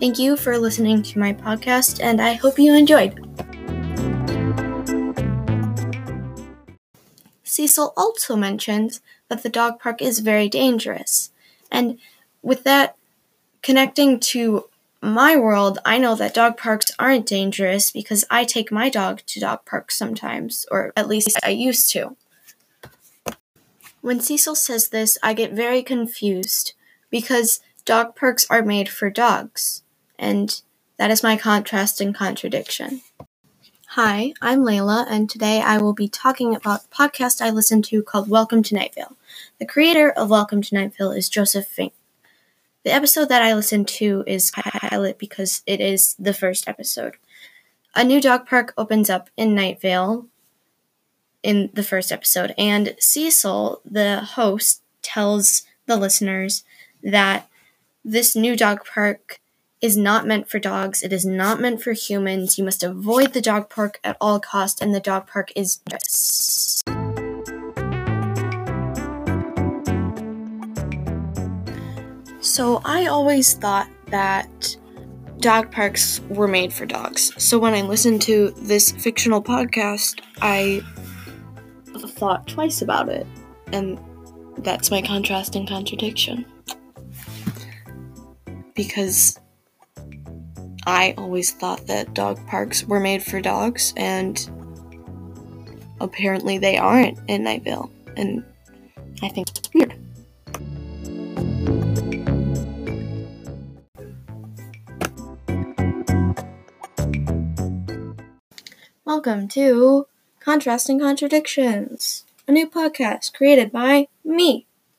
Thank you for listening to my podcast, and I hope you enjoyed. Cecil also mentions that the dog park is very dangerous. And with that connecting to my world, I know that dog parks aren't dangerous because I take my dog to dog parks sometimes, or at least I used to. When Cecil says this, I get very confused because dog parks are made for dogs, and that is my contrast and contradiction. Hi, I'm Layla, and today I will be talking about a podcast I listen to called Welcome to Night Vale. The creator of Welcome to Night Vale is Joseph Fink. The episode that I listened to is pilot because it is the first episode. A new dog park opens up in Night Vale in the first episode. And Cecil, the host, tells the listeners that this new dog park is not meant for dogs. It is not meant for humans. You must avoid the dog park at all costs, and the dog park is just. So I always thought that dog parks were made for dogs. So when I listened to this fictional podcast, I thought twice about it. And that's my contrast and contradiction. Because I always thought that dog parks were made for dogs, and apparently they aren't in Night Vale. And I think it's weird. Welcome to Contrasting Contradictions, a new podcast created by me.